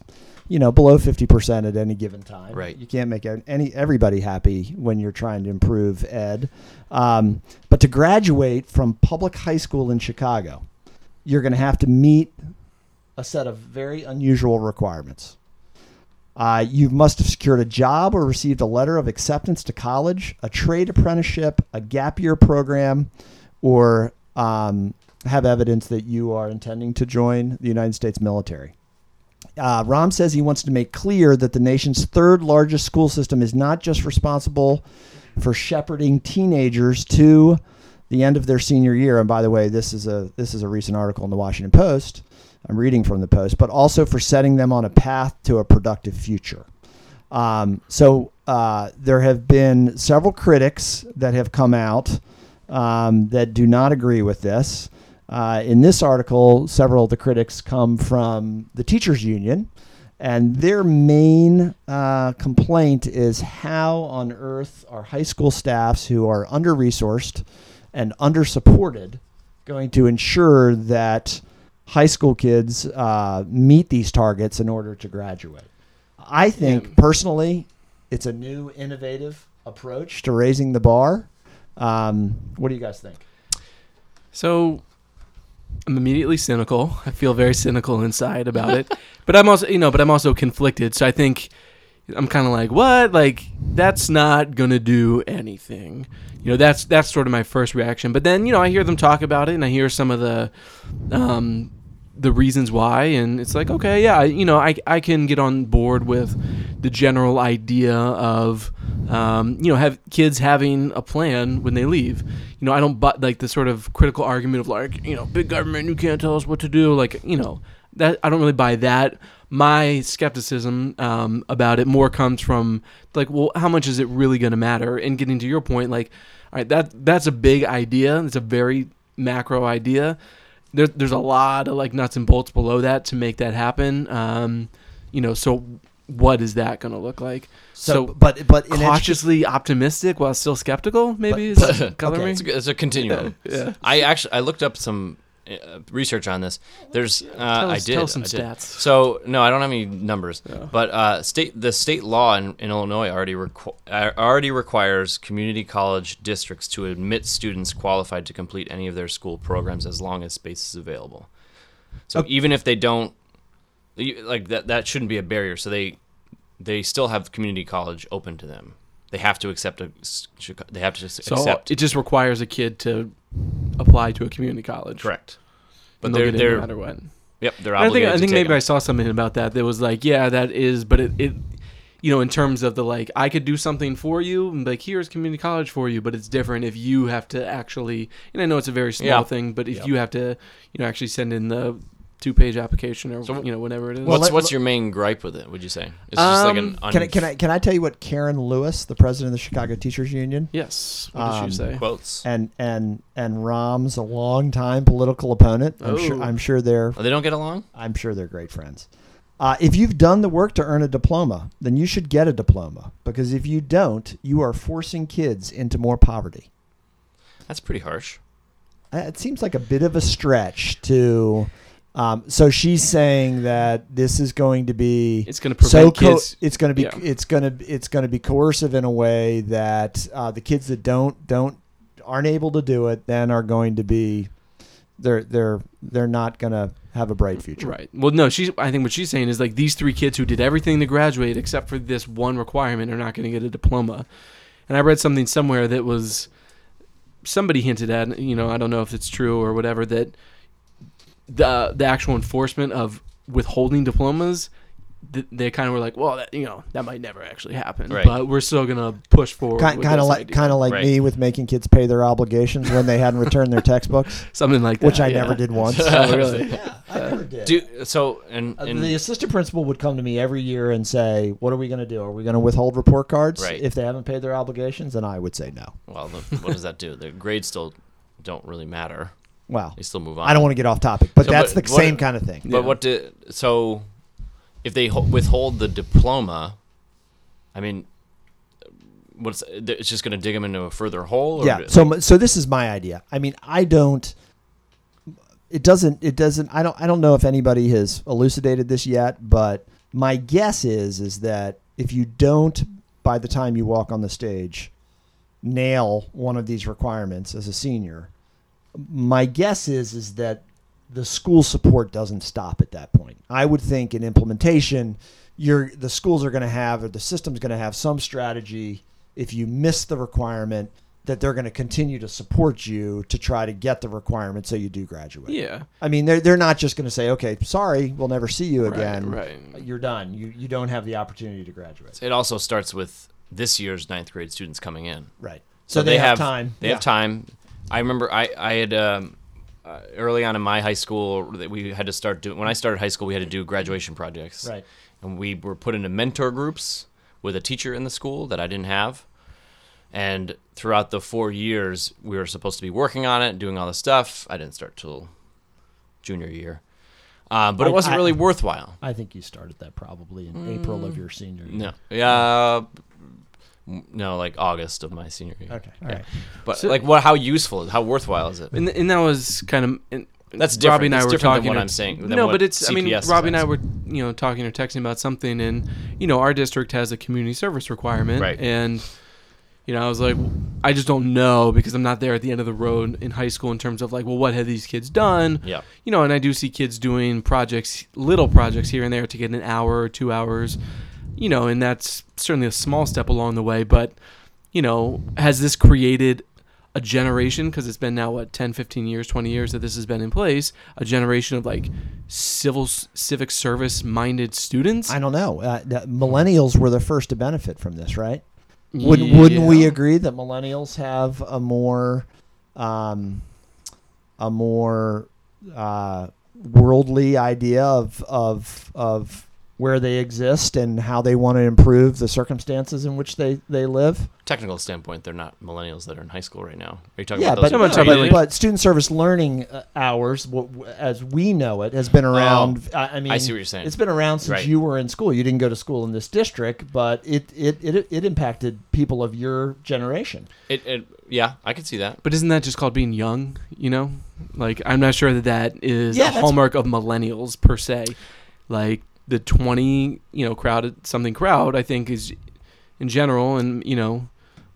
you know, below fifty percent at any given time. Right. You can't make any everybody happy when you're trying to improve ed. Um, but to graduate from public high school in Chicago, you're going to have to meet a set of very unusual requirements. Uh, you must have secured a job or received a letter of acceptance to college, a trade apprenticeship, a gap year program, or um, have evidence that you are intending to join the United States military. Uh, says he wants to make clear that the nation's third largest school system is not just responsible for shepherding teenagers to the end of their senior year. And by the way, this is a this is a recent article in the Washington Post. I'm reading from the Post, but also for setting them on a path to a productive future. Um, so uh, there have been several critics that have come out um, that do not agree with this. Uh, in this article, several of the critics come from the teachers union, and their main uh, complaint is how on earth are high school staffs who are under resourced and under supported going to ensure that high school kids uh, meet these targets in order to graduate. I think Yeah. personally, it's a new, innovative approach to raising the bar. Um, what do you guys think? So I'm immediately cynical. I feel very cynical inside about it. but I'm also, you know, but I'm also conflicted. So I think I'm kind of like, what? Like that's not to do anything. You know, that's that's sort of my first reaction. But then, you know, I hear them talk about it and I hear some of the um the reasons why and it's like okay yeah you know I, I can get on board with the general idea of um, you know have kids having a plan when they leave you know i don't but like the sort of critical argument of like you know big government you can't tell us what to do like you know that i don't really buy that. My skepticism um, about it more comes from like well how much is it really going to matter? And getting to your point like all right that that's a big idea. It's a very macro idea. There, there's a lot of like nuts and bolts below that to make that happen. Um, you know so what is that going to look like? So, So, but but in education- cautiously optimistic while still skeptical maybe But- is that color okay, me? It's a, it's a continuum. yeah. I actually I looked up some uh, research on this. There's uh, tell I did tell some I did. stats So no, I don't have any numbers. But uh, state the state law in, in Illinois already requ- uh, already requires community college districts to admit students qualified to complete any of their school programs as long as space is available. So Okay. even if they don't, like that, that shouldn't be a barrier. So they they still have community college open to them. They have to accept a. They have to just so accept. it just requires a kid to apply to a community college correct. but they're in no matter what yep they're I think obligated. I think maybe take I saw something about that that was like, yeah, that is, but it, it, you know, in terms of the like, I could do something for you, and like here's community college for you, but it's different if you have to actually, and I know it's a very small Yeah. thing, but if Yep. you have to, you know, actually send in the two page application or So- you know whatever it is. Well, What's let- what's your main gripe with it? Would you say it's just like an Um, Can I, can I can I tell you what Karen Lewis, the president of the Chicago Teachers Union, yes, what did Um, you say? quotes? and and and Rahm's a longtime political opponent. I'm sure Oh. I'm sure they're Oh, they don't get along. I'm sure they're great friends. Uh, if you've done the work to earn a diploma, then you should get a diploma because if you don't, you are forcing kids into more poverty. That's pretty harsh. Uh, It seems like a bit of a stretch to. Um, so she's saying that this is going to be It's going to so prevent co- kids. it's going to be yeah. it's going to it's going to be coercive in a way that uh, the kids that don't don't aren't able to do it then are going to be they're they're they're not going to have a bright future. Right. Well, no, she's. I think what she's saying is like these three kids who did everything to graduate except for this one requirement are not going to get a diploma. And I read something somewhere that was somebody hinted at. You know, I don't know if it's true or whatever that the the actual enforcement of withholding diplomas. th- They kind of were like, well, that, you know, that might never actually happen, Right. but we're still gonna push forward. Kind, kind of like kind of like Right. me with making kids pay their obligations when they hadn't returned their textbooks, something like that, which I yeah. never did once. Oh, really? yeah, I never did. Do so and, Uh, the assistant principal would come to me every year and say, "What are we going to do? Are we going to withhold report cards Right. if they haven't paid their obligations?" And I would say no. well, the, what does that do? The grades still don't really matter. Well, They still move on. I don't want to get off topic, but So, that's but the what- same kind of thing. But Yeah. what do so? If they ho- withhold the diploma, I mean, what's it's just going to dig them into a further hole? Or yeah. So so this is my idea. I mean, I don't. It doesn't. It doesn't. I don't. I don't know if anybody has elucidated this yet, but my guess is is that if you don't, by the time you walk on the stage, nail one of these requirements as a senior, my guess is is that the school support doesn't stop at that point. I would think in implementation, you're the schools are going to have or the system's going to have some strategy if you miss the requirement that they're going to continue to support you to try to get the requirement so you do graduate. Yeah. I mean, they're they're not just going to say, "Okay, sorry, we'll never see you again. right. You're done. You you don't have the opportunity to graduate." it also starts with this year's ninth grade students coming in. Right. So, they, have, time. They Yeah. have time. I remember I I had um, uh, early on in my high school that we had to start doing. When I started high school, we had to do graduation projects. Right. And we were put into mentor groups with a teacher in the school that I didn't have. And throughout the four years, we were supposed to be working on it, and doing all the stuff. I didn't start till junior year, uh, but I- it wasn't I- really worthwhile. I think you started that probably in April of your senior year. No, yeah, no, like August of my senior year. Okay. All Yeah. right. But So- like, what? How useful? Is? How worthwhile is it? and, and that was kind of and That's different. Robbie and I It's were different than talking. what or- I'm saying, No, but it's. I mean, Robbie and I were you know talking or texting about something, and you know our district has a community service requirement, Right. And you know I was like, I just don't know because I'm not there at the end of the road in high school in terms of like, well, what have these kids done? Yeah. You know, and I do see kids doing projects, little projects here and there to get an hour or two hours. You know, and that's certainly a small step along the way, but you know, has this created a generation because it's been now what 10 15 years 20 years that this has been in place a generation of like civil civic service minded students I don't know. Uh, millennials were the first to benefit from this, right? Would, Wouldn't we agree that millennials have a more, um, a more uh, worldly idea of of of where they exist and how they want to improve the circumstances in which they they live? Technical standpoint, they're not millennials that are in high school right now. Are you talking Yeah, about but, those? I'm who- not talking but, but student service learning uh, hours, w- w- as we know it, has been around. I I mean, Oh, I see what you're saying. It's been around since Right. you were in school. You didn't go to school in this district, but it it, it, it impacted people of your generation. It, it, yeah, I could see that. but isn't that just called being young you know like i'm not sure that that is Yeah, a hallmark of millennials per se like the 20 you know crowded something crowd i think is in general and you know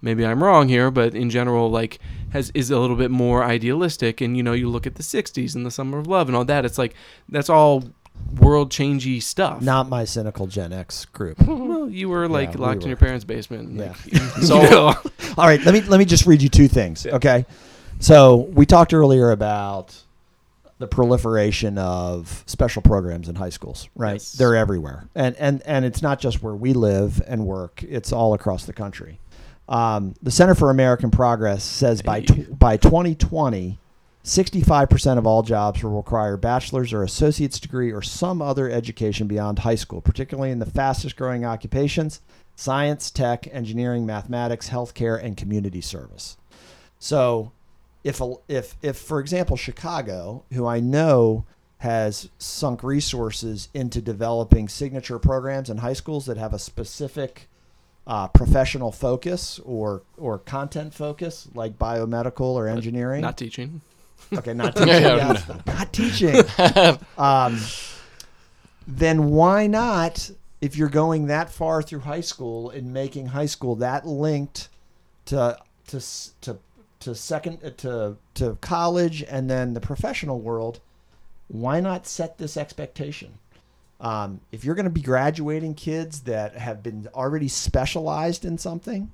maybe i'm wrong here but in general like has is a little bit more idealistic and you know you look at the 60s and the summer of love and all that it's like that's all world changey stuff Not my cynical Gen X group. well you were like we locked in were. your parents basement Yeah. like, So- you know. All right, let me let me just read you two things. Okay, so we talked earlier about the proliferation of special programs in high schools. Right, Yes. they're everywhere, and and and it's not just where we live and work; it's all across the country. Um, the Center for American Progress says by tw- by 2020. 65% of all jobs will require bachelor's or associate's degree or some other education beyond high school, particularly in the fastest growing occupations science, tech, engineering, mathematics, healthcare, and community service. So, if a, if if for example Chicago, who I know has sunk resources into developing signature programs in high schools that have a specific uh, professional focus or or content focus, like biomedical or engineering. not teaching Okay, not teaching. Yeah, yes, Not teaching. um, then why not, if you're going that far through high school and making high school that linked to to to to second uh, to to college and then the professional world, why not set this expectation? Um, if you're going to be graduating kids that have been already specialized in something,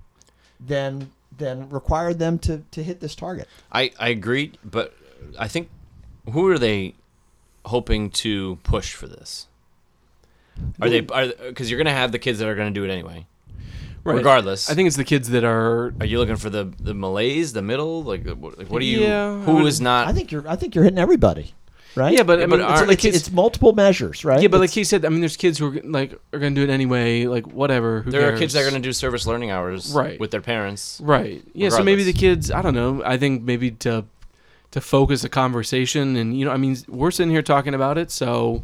then then require them to to hit this target. I, I agree, but I think who are they hoping to push for this? Are they are because you're gonna have the kids that are gonna do it anyway, right regardless. i think it's the kids that are Are you looking for the the Malays, the middle? Like, what, like, what do you? Yeah, I who would- is not? I think you're I think you're hitting everybody, right? Yeah, but I mean, but it's are- like it's, it's multiple measures, right? yeah, but like he said, I mean, there's kids who are like are gonna do it anyway, like whatever. Who there are kids that are gonna do service learning hours, Right. with their parents. right. Yeah, so maybe the kids, I don't know. I think maybe to to focus a conversation, and you know, I mean, we're sitting here talking about it, so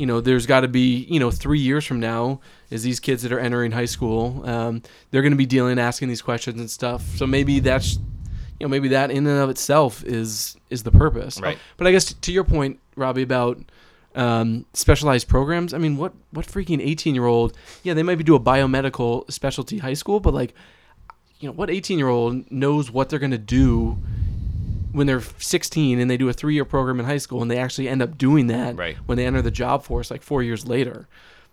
you know, there's got to be you know, three years from now, is these kids that are entering high school, um, they're gonna be dealing, asking these questions and stuff. So maybe that's you know, maybe that in and of itself is is the purpose. Right. But I guess to your point, Robbie, about um, specialized programs. I mean, what what freaking eighteen year old? Yeah, they might be do a biomedical specialty high school, but like, you know, what eighteen year old knows what they're gonna do when they're sixteen and they do a three year program in high school and they actually end up doing that Right. when they enter the job force like four years later.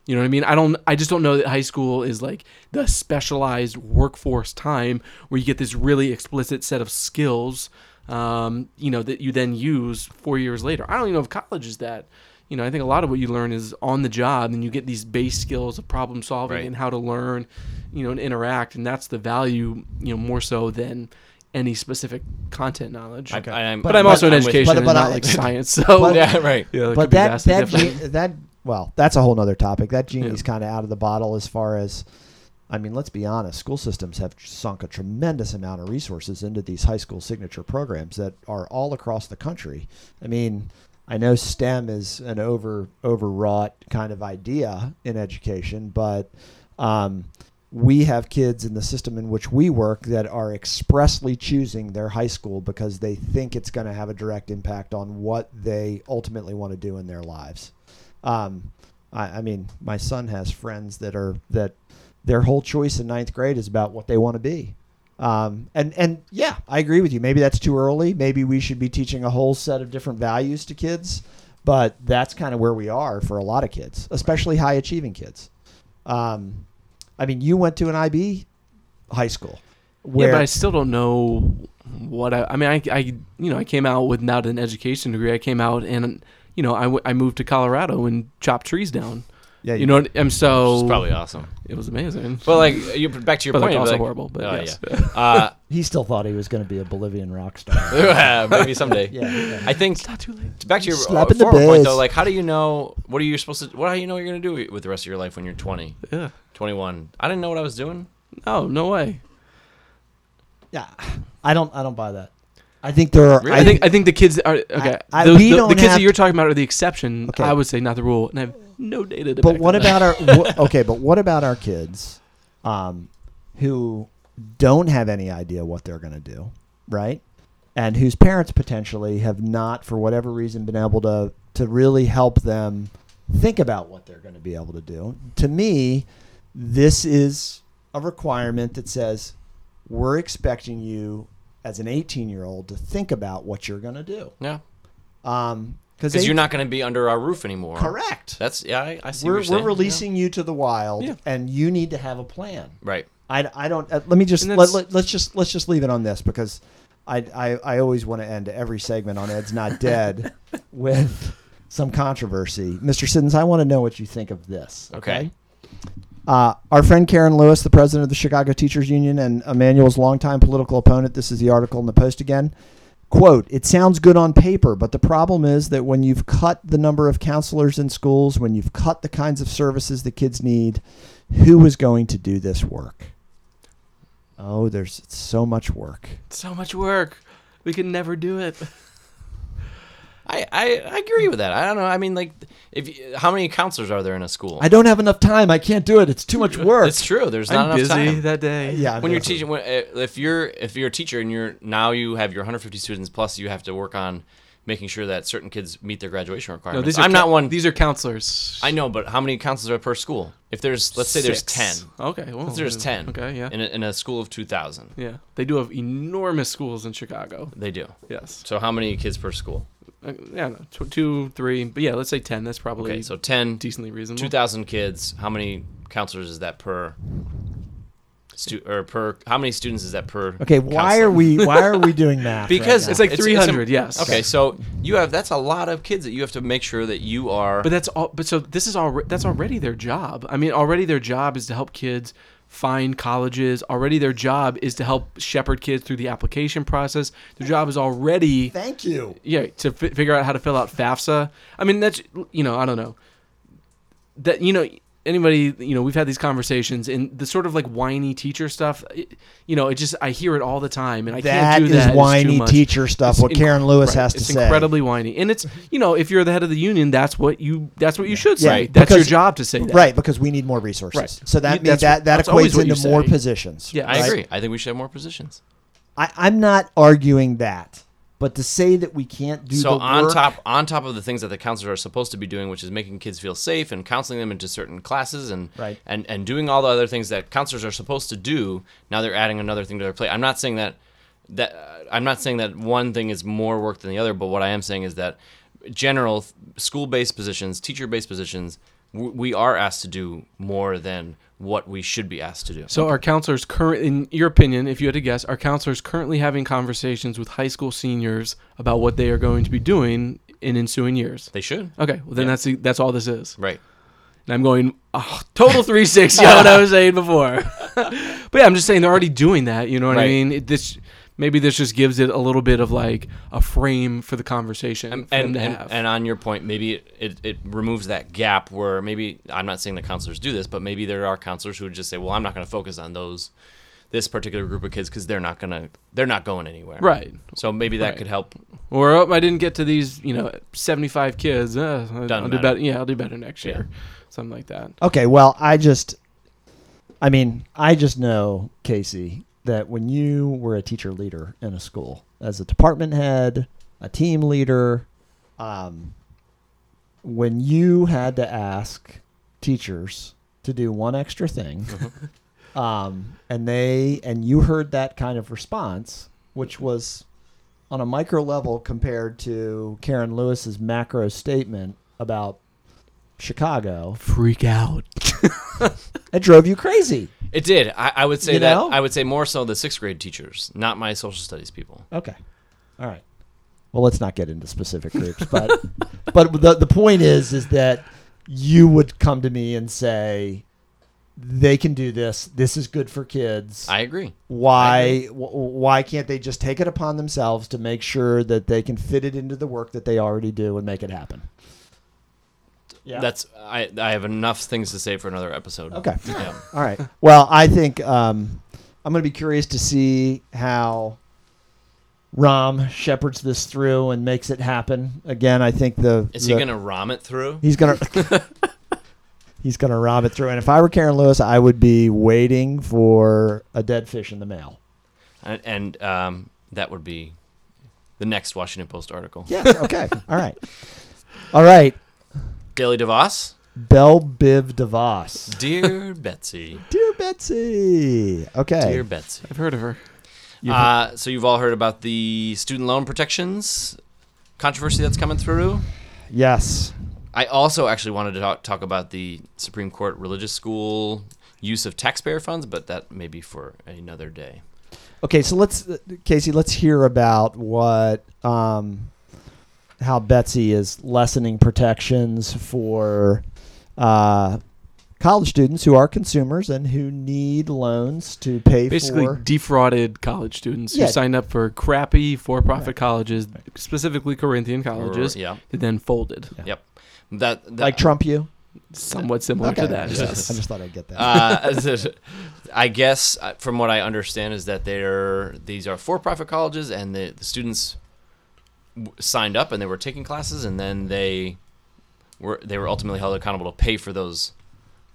You know what I mean? I don't. I just don't know that high school is like the specialized workforce time where you get this really explicit set of skills. Um, you know that you then use four years later. I don't even know if college is that. You know, I think a lot of what you learn is on the job, and you get these base skills of problem solving Right. and how to learn, you know, and interact, and that's the value. You know, more so than any specific content knowledge. I, I, am but, I'm also in I'm with you. education But- and but not I- like science. So but- yeah, right. yeah, but that that different. ge- that well, that's a whole nother topic. That genie's kind of out of the bottle as far as. I mean, let's be honest. School systems have sunk a tremendous amount of resources into these high school signature programs that are all across the country. I mean, I know STEM is an over overwrought kind of idea in education, but um, we have kids in the system in which we work that are expressly choosing their high school because they think it's going to have a direct impact on what they ultimately want to do in their lives. Um, I, I mean, my son has friends that are that their whole choice in ninth grade is about what they want to be. Um, and and yeah, I agree with you. Maybe that's too early. Maybe we should be teaching a whole set of different values to kids. But that's kind of where we are for a lot of kids, especially high achieving kids. Um, I mean, you went to an IB high school. Where, yeah, but I still don't know what I. I mean, I, I, you know, I came out without an education degree. I came out and, you know, I, w- I moved to Colorado and chopped trees down. yeah, You know, and so Which is probably awesome. it was amazing. But like you back to your but point, like also like- horrible. But Oh, yes. yeah. Uh, he still thought he was going to be a Bolivian rock star. maybe someday. yeah, yeah. I think it's not too late. back to your uh, former point though. Like, how do you know? What are you supposed to? What do you know you're gonna do with the rest of your life when you're 20, Yeah. 21? I didn't know what I was doing. No, no way. yeah, I don't. I don't buy that. I think there are. Really? I think I think the kids are okay. I- those- we the, don't the kids that you're talking about are the exception. Okay. I would say not the rule, and I have no data to. But back what that about up. our wh- okay? But what about our kids, um, who don't have any idea what they're going to do, right? And whose parents potentially have not, for whatever reason, been able to to really help them think about what they're going to be able to do. To me, this is a requirement that says we're expecting you as an 18 year old to think about what you're going to do. Yeah, Um, because you're not gonna be under our roof anymore. correct. That's yeah. I, I see. We're, what you're saying. we're releasing you to the wild, Yeah. and you need to have a plan. Right. I, I don't. Uh, let me just let, let, us just let's just leave it on this because I I, I always want to end every segment on Ed's not dead with some controversy. Mr. Siddons, I want to know what you think of this. Okay. Uh, our friend Karen Lewis, the president of the Chicago Teachers Union and Emanuel's longtime political opponent, this is the article in the Post again. Quote, it sounds good on paper, but the problem is that when you've cut the number of counselors in schools, when you've cut the kinds of services the kids need, who is going to do this work? Oh, there's so much work. So much work. We can never do it. I, I, I agree with that. I don't know. I mean, like, if you, how many counselors are there in a school? I don't have enough time. I can't do it. It's too much work. It's true. There's not I'm enough busy time. that day. yeah. I'm when you're teaching, when, uh, if you're if you're a teacher and you're now you have your 150 students plus you have to work on making sure that certain kids meet their graduation No, requirements. these are I'm ca- not one. These are counselors. I know, but how many counselors are per school? If there's, let's say there's 10. Okay, well, Let's there's 10. Okay, yeah, In a, in a school of 2,000, yeah. They do have enormous schools in Chicago. they do. Yes. So how many kids per school? Uh, yeah, no, tw- two, three, but yeah, let's say ten. That's probably Okay, so 10, decently reasonable. 2,000 kids. How many counselors is that per? Stu- or per? How many students is that per? Okay, why counselor? are we why are we doing math? Because right It's now? like It's- three it's hundred. yes. Okay, so you have that's a lot of kids that you have to make sure that you are. But that's all. But so this is all. That's already their job. I mean, already their job is to help kids find colleges. Already their job is to help shepherd kids through the application process. Their job is already Thank you. yeah to fi- figure out how to fill out FAFSA. I mean, that's you know I don't know that you know anybody you know we've had these conversations and the sort of like whiny teacher stuff. It, you know, it just I hear it all the time and I That can't do is that. It's too whiny much. teacher stuff. It's what inc- Karen Lewis right. has to it's say. incredibly whiny, and it's you know if you're the head of the union, that's what you that's what you should say. Yeah, that's your job to say that. Right, because we need more resources. Right. So that You- means that that equates into more positions. Yeah, I agree. I think we should have more positions. I, I'm not arguing that, but to say that we can't do so on work, top on top of the things that the counselors are supposed to be doing, which is making kids feel safe and counseling them into certain classes and Right. and and doing all the other things that counselors are supposed to do. Now they're adding another thing to their plate. I'm not saying that that uh, I'm not saying that one thing is more work than the other, but what I am saying is that general school-based positions, teacher-based positions, w- we are asked to do more than what we should be asked to do. So our counselors current, in your opinion, if you had to guess, our counselors currently having conversations with high school seniors about what they are going to be doing in ensuing years? they should. Okay, well then Yeah. that's the, that's all this is. Right. And I'm going oh, total 360 on what I was saying before. but yeah, I'm just saying they're already doing that. You know what I mean? It, this maybe this just gives it a little bit of like a frame for the conversation and for them and, to and, have. and on your point, maybe it, it, it removes that gap where maybe I'm not saying the counselors do this, but maybe there are counselors who would just say, "Well, I'm not going to focus on those this particular group of kids because they're not gonna they're not going anywhere." right. So maybe that Right. could help. Or oh, I didn't get to these, you know, 75 kids. Uh, I'll Doesn't do better. Yeah, I'll do better next Yeah. year. Something like that. Okay, well, I just I mean, I just know, Casey, that when you were a teacher leader in a school, as a department head, a team leader, um, when you had to ask teachers to do one extra thing, um, and they and you heard that kind of response, which was on a micro level compared to Karen Lewis's macro statement about Chicago, Freak out. it drove you crazy. It did. I, I would say You that. know? I would say more so the sixth grade teachers, not my social studies people. Okay. All right. Well, let's not get into specific groups, but but the the point is is that you would come to me and say they can do this. This is good for kids. I agree. why wh- why can't they just take it upon themselves to make sure that they can fit it into the work that they already do and make it happen? Yeah. That's I. I have enough things to say for another episode. Okay. Yeah. All right. Well, I think um, I'm going to be curious to see how Rahm shepherds this through and makes it happen. Again, I think the Is the- he gonna rom it through? he's gonna he's gonna rob it through. And if I were Karen Lewis, I would be waiting for a dead fish in the mail. And, and um, that would be the next Washington Post article. Yes. Okay. All right. All right. Daily DeVos. Belle Biv DeVos. Dear Betsy. Dear Betsy. Okay. Dear Betsy. I've heard of her. You've- Uh, so you've all heard about the student loan protections controversy that's coming through. yes. I also actually wanted to talk, talk about the Supreme Court religious school use of taxpayer funds, but that may be for another day. Okay, so let's Casey, let's hear about what um, how Betsy is lessening protections for uh, college students who are consumers and who need loans to pay for Basically, for. defrauded college students Yeah. who signed up for crappy for-profit Right. colleges, specifically Corinthian colleges, Or- yeah. and then folded. Yep. That, that Like Trump, you? Somewhat similar Okay. to that. I yes. just, I just thought I'd get that. uh, I guess uh, from what I understand is that they're these are for-profit colleges, and the, the students w- signed up and they were taking classes, and then they were they were ultimately held accountable to pay for those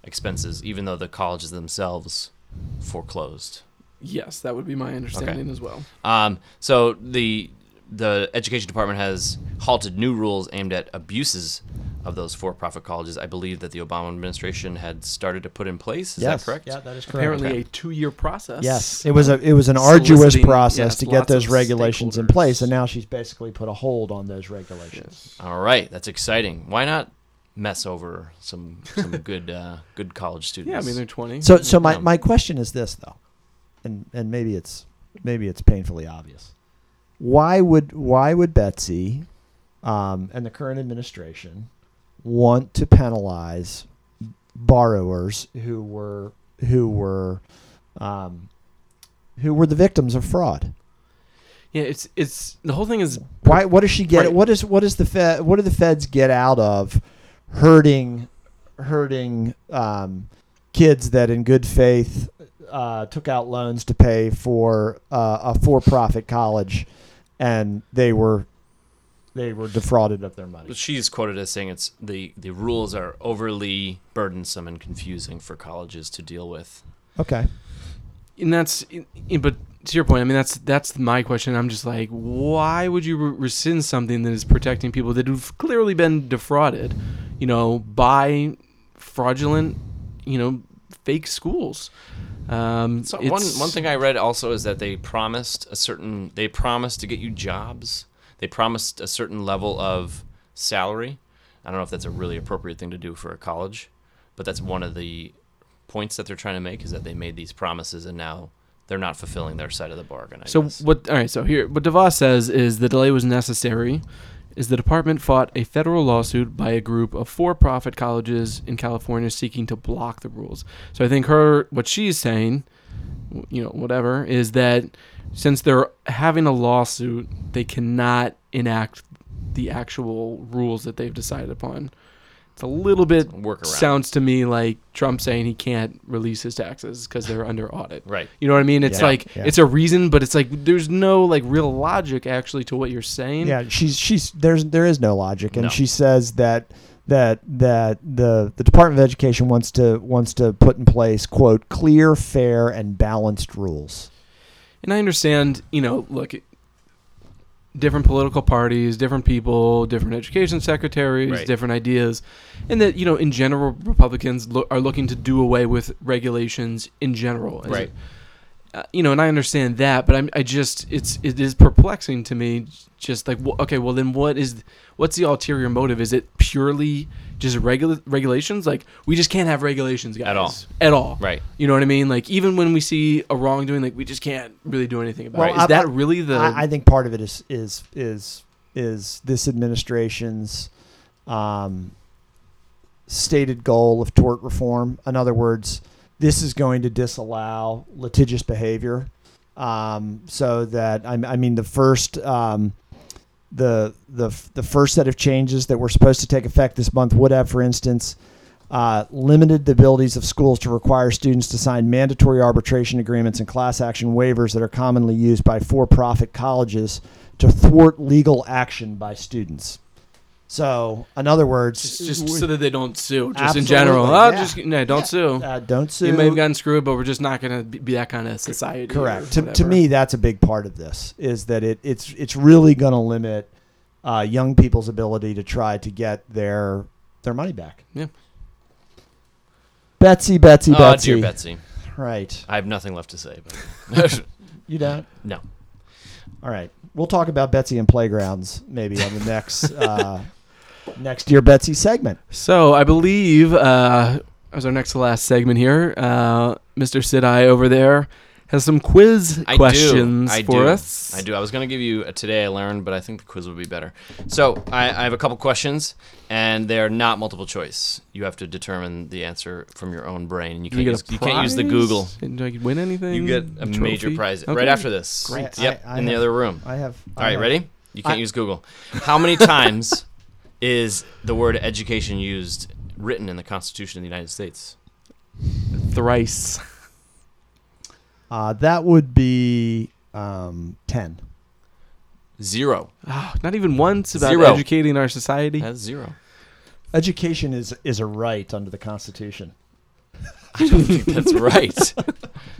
expenses, even though the colleges themselves foreclosed. Yes, that would be my understanding as well. Um, so the the education department has halted new rules aimed at abuses of those for-profit colleges. I believe that the Obama administration had started to put in place. Is yes. that correct? Yeah, that is correct. Apparently, Okay. a two-year process. Yes, it was a it was an arduous process yes, to get those regulations in place, and now she's basically put a hold on those regulations. All right, that's exciting. Why not mess over some some good uh, good college students? Yeah, I mean they're twenty. So, so my, my question is this though, and and maybe it's maybe it's painfully obvious. Why would why would Betsy, um, and the current administration, want to penalize borrowers who were who were, um, who were the victims of fraud? yeah, it's it's the whole thing is Why? What does she get? Right. What is what is the Fed? What do the feds get out of hurting hurting um, kids that, in good faith, uh, took out loans to pay for uh, a for-profit college, and they were they were defrauded of their money. But she's quoted as saying it's the the rules are overly burdensome and confusing for colleges to deal with. Okay. and that's in, in- but to your point i mean that's that's my question i'm just like why would you rescind something that is protecting people that have clearly been defrauded you know by fraudulent you know fake schools um So one one thing I read also is that they promised a certain they promised to get you jobs. They promised a certain level of salary. I don't know if that's a really appropriate thing to do for a college, but that's one of the points that they're trying to make is that they made these promises and now they're not fulfilling their side of the bargain. I So guess. what? All right. So here, what DeVos says is the delay was necessary. Is the department fought a federal lawsuit by a group of for-profit colleges in California seeking to block the rules. So I think her, what she's saying, you know, whatever, is that since they're having a lawsuit, they cannot enact the actual rules that they've decided upon. It's a little bit Workaround. sounds to me like Trump saying he can't release his taxes because they're under audit. right. You know what I mean? It's Yeah, like yeah. it's a reason, but it's like there's no like real logic actually to what you're saying. Yeah, she's she's there's there is no logic, and No. she says that that that the the Department of Education wants to wants to put in place quote clear, fair, and balanced rules. And I understand, you know, look, different political parties, different people, different education secretaries, Right. different ideas, and that you know, in general, Republicans lo- are looking to do away with regulations in general. As- Right. Uh, you know, and I understand that, but I'm, I just it's it is perplexing to me. Just like, wh- okay, well then, what is what's the ulterior motive? Is it purely just regula- regulations? Like, we just can't have regulations, guys, At all. at all. Right. You know what I mean? Like even when we see a wrongdoing, like we just can't really do anything about Well, it. Is I- that I- really the? I, I think part of it is is is is this administration's um, stated goal of tort reform. In other words, this is going to disallow litigious behavior, um, so that I, I mean the first. Um, the the the first set of changes that were supposed to take effect this month would have, for instance, uh, limited the abilities of schools to require students to sign mandatory arbitration agreements and class action waivers that are commonly used by for-profit colleges to thwart legal action by students. So, in other words, just, just so that they don't sue, just in general. Oh, yeah. just no, don't Yeah. sue. uh, don't sue. you may have gotten screwed, but we're just not going to be, be that kind of society. Correct. To, to me, that's a big part of this. Is that it? It's it's really going to limit uh, young people's ability to try to get their their money back. Yeah. Betsy, Betsy, Oh, Betsy. dear Betsy. Right. I have nothing left to say. But You don't. no. All right. We'll talk about Betsy and playgrounds maybe on the next uh, next year Betsy segment. So I believe uh, as our next to last segment here, uh, Mr. Sidai over there has some quiz I questions do. I for do. us. I do. I was going to give you a today I learned, but I think the quiz would be better. So I, I have a couple questions, and they're not multiple choice. You have to determine the answer from your own brain. You can't, we use, get a you can't use the? Google. And do I win anything? You get a major prize Okay. right after this. Great. Yep, I- I in the other room. I have. All right, ready? You can't I- use Google. How many times is the word education used written in the Constitution of the United States? Thrice. Uh, that would be um, ten. Zero. Ah, not even once about Zero. educating our society. That's zero. Education is is a right under the Constitution. I don't think that's right.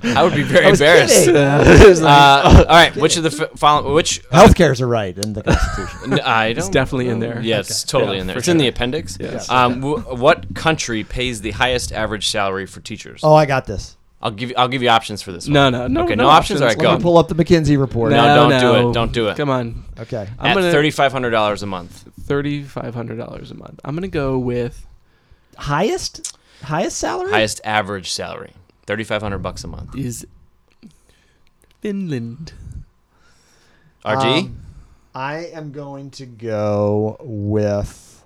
I would be very embarrassed. Uh, all right, which of the f- following? Which? Uh, Healthcare is a right in the Constitution. n- I don't. It's definitely in there. Yeah, it's Okay. totally Yeah, in there. for It's in the appendix. Yes. Um, w- what country pays the highest average salary for teachers? oh, I got this. I'll give you. I'll give you options for this. No, one. no, no. Okay, no options? All right, Let go. me pull up the McKinsey report. No, don't do it. Don't do it. Come on. Okay. I'm At gonna thirty five hundred dollars a month. thirty five hundred dollars a month. I'm gonna go with Highest highest salary? Highest average salary. Thirty five hundred bucks a month. is Finland. RG. Um, I am going to go with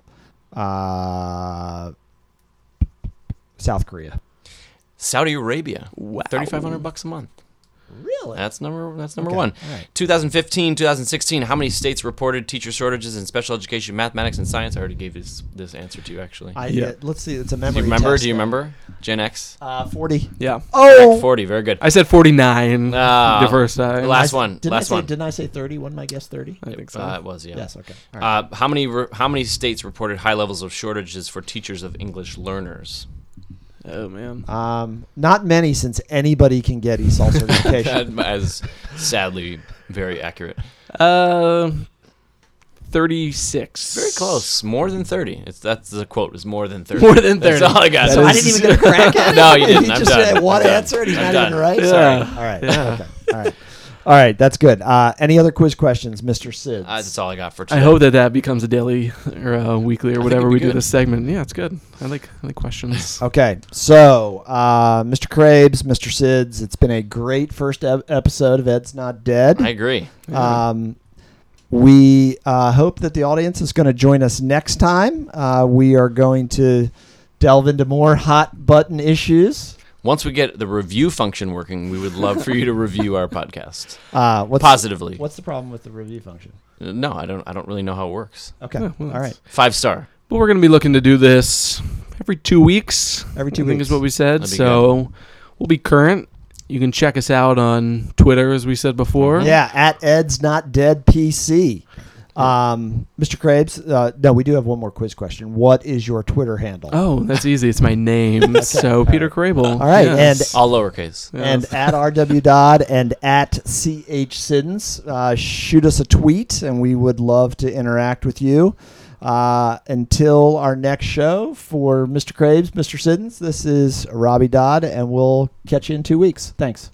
uh, South Korea. Saudi Arabia. Wow. Thirty five hundred bucks a month. Really? That's number. That's number Okay, one. all right. 2015, 2016. How many states reported teacher shortages in special education, mathematics, and science? I already gave this this answer to you actually. I, Yeah. uh, let's see. It's a do memory. you remember? test Do you remember? Gen X. Uh, Forty. Yeah. Oh, 40. Very good. I said forty nine Ah, the first time. last one. Didn't last I say, one. Didn't I say thirty? Wasn't my guess thirty? I think so. Uh, it was yeah. Yes. Okay. All right. Uh, how many re- how many states reported high levels of shortages for teachers of English learners? Oh man. um, not many, since anybody can get ESOL certification. That is sadly very accurate. Uh, thirty six. Very close. More than 30. It's that's the quote. Is more than 30. More than thirty. That's 30. all I got. so I didn't even get a crack at it. No, you didn't. He I'm just done. said one I'm done. answer, and he's I'm not done. even right. Yeah. Sorry. All right. Yeah. Okay. All right. All right. That's good. Uh, any other quiz questions, Mr. Sid? Uh, that's all I got for today. I hope that that becomes a daily or a weekly or think whatever it'd be we do this segment. Yeah, it's good. I like I like questions. Okay, so uh, Mr. Krabs, Mr. Sids, it's been a great first ep- episode of Ed's Not Dead. I agree. Um, we uh, hope that the audience is going to join us next time. Uh, we are going to delve into more hot button issues. Once we get the review function working, we would love for you to review our podcast Uh, what's positively. What's the problem with the review function? Uh, No, I don't. I don't really know how it works. Okay, Yeah, well, all right. Five star. But we're going to be looking to do this every two weeks. Every two I think weeks. is what we said. That'd be So we'll be current. You can check us out on Twitter, as we said before. Yeah, at Ed's Not Dead PC. Um, Mr. Krabs, uh, no, we do have one more quiz question. What is your Twitter handle? Oh, that's easy. It's my name. So Peter Crable. All right, Yes. All lowercase. and at RW Dodd and at CH Siddons. Uh, shoot us a tweet, and we would love to interact with you. Uh, until our next show, for Mr. Krabs, Mr. Siddons, this is Robbie Dodd, and we'll catch you in two weeks. Thanks.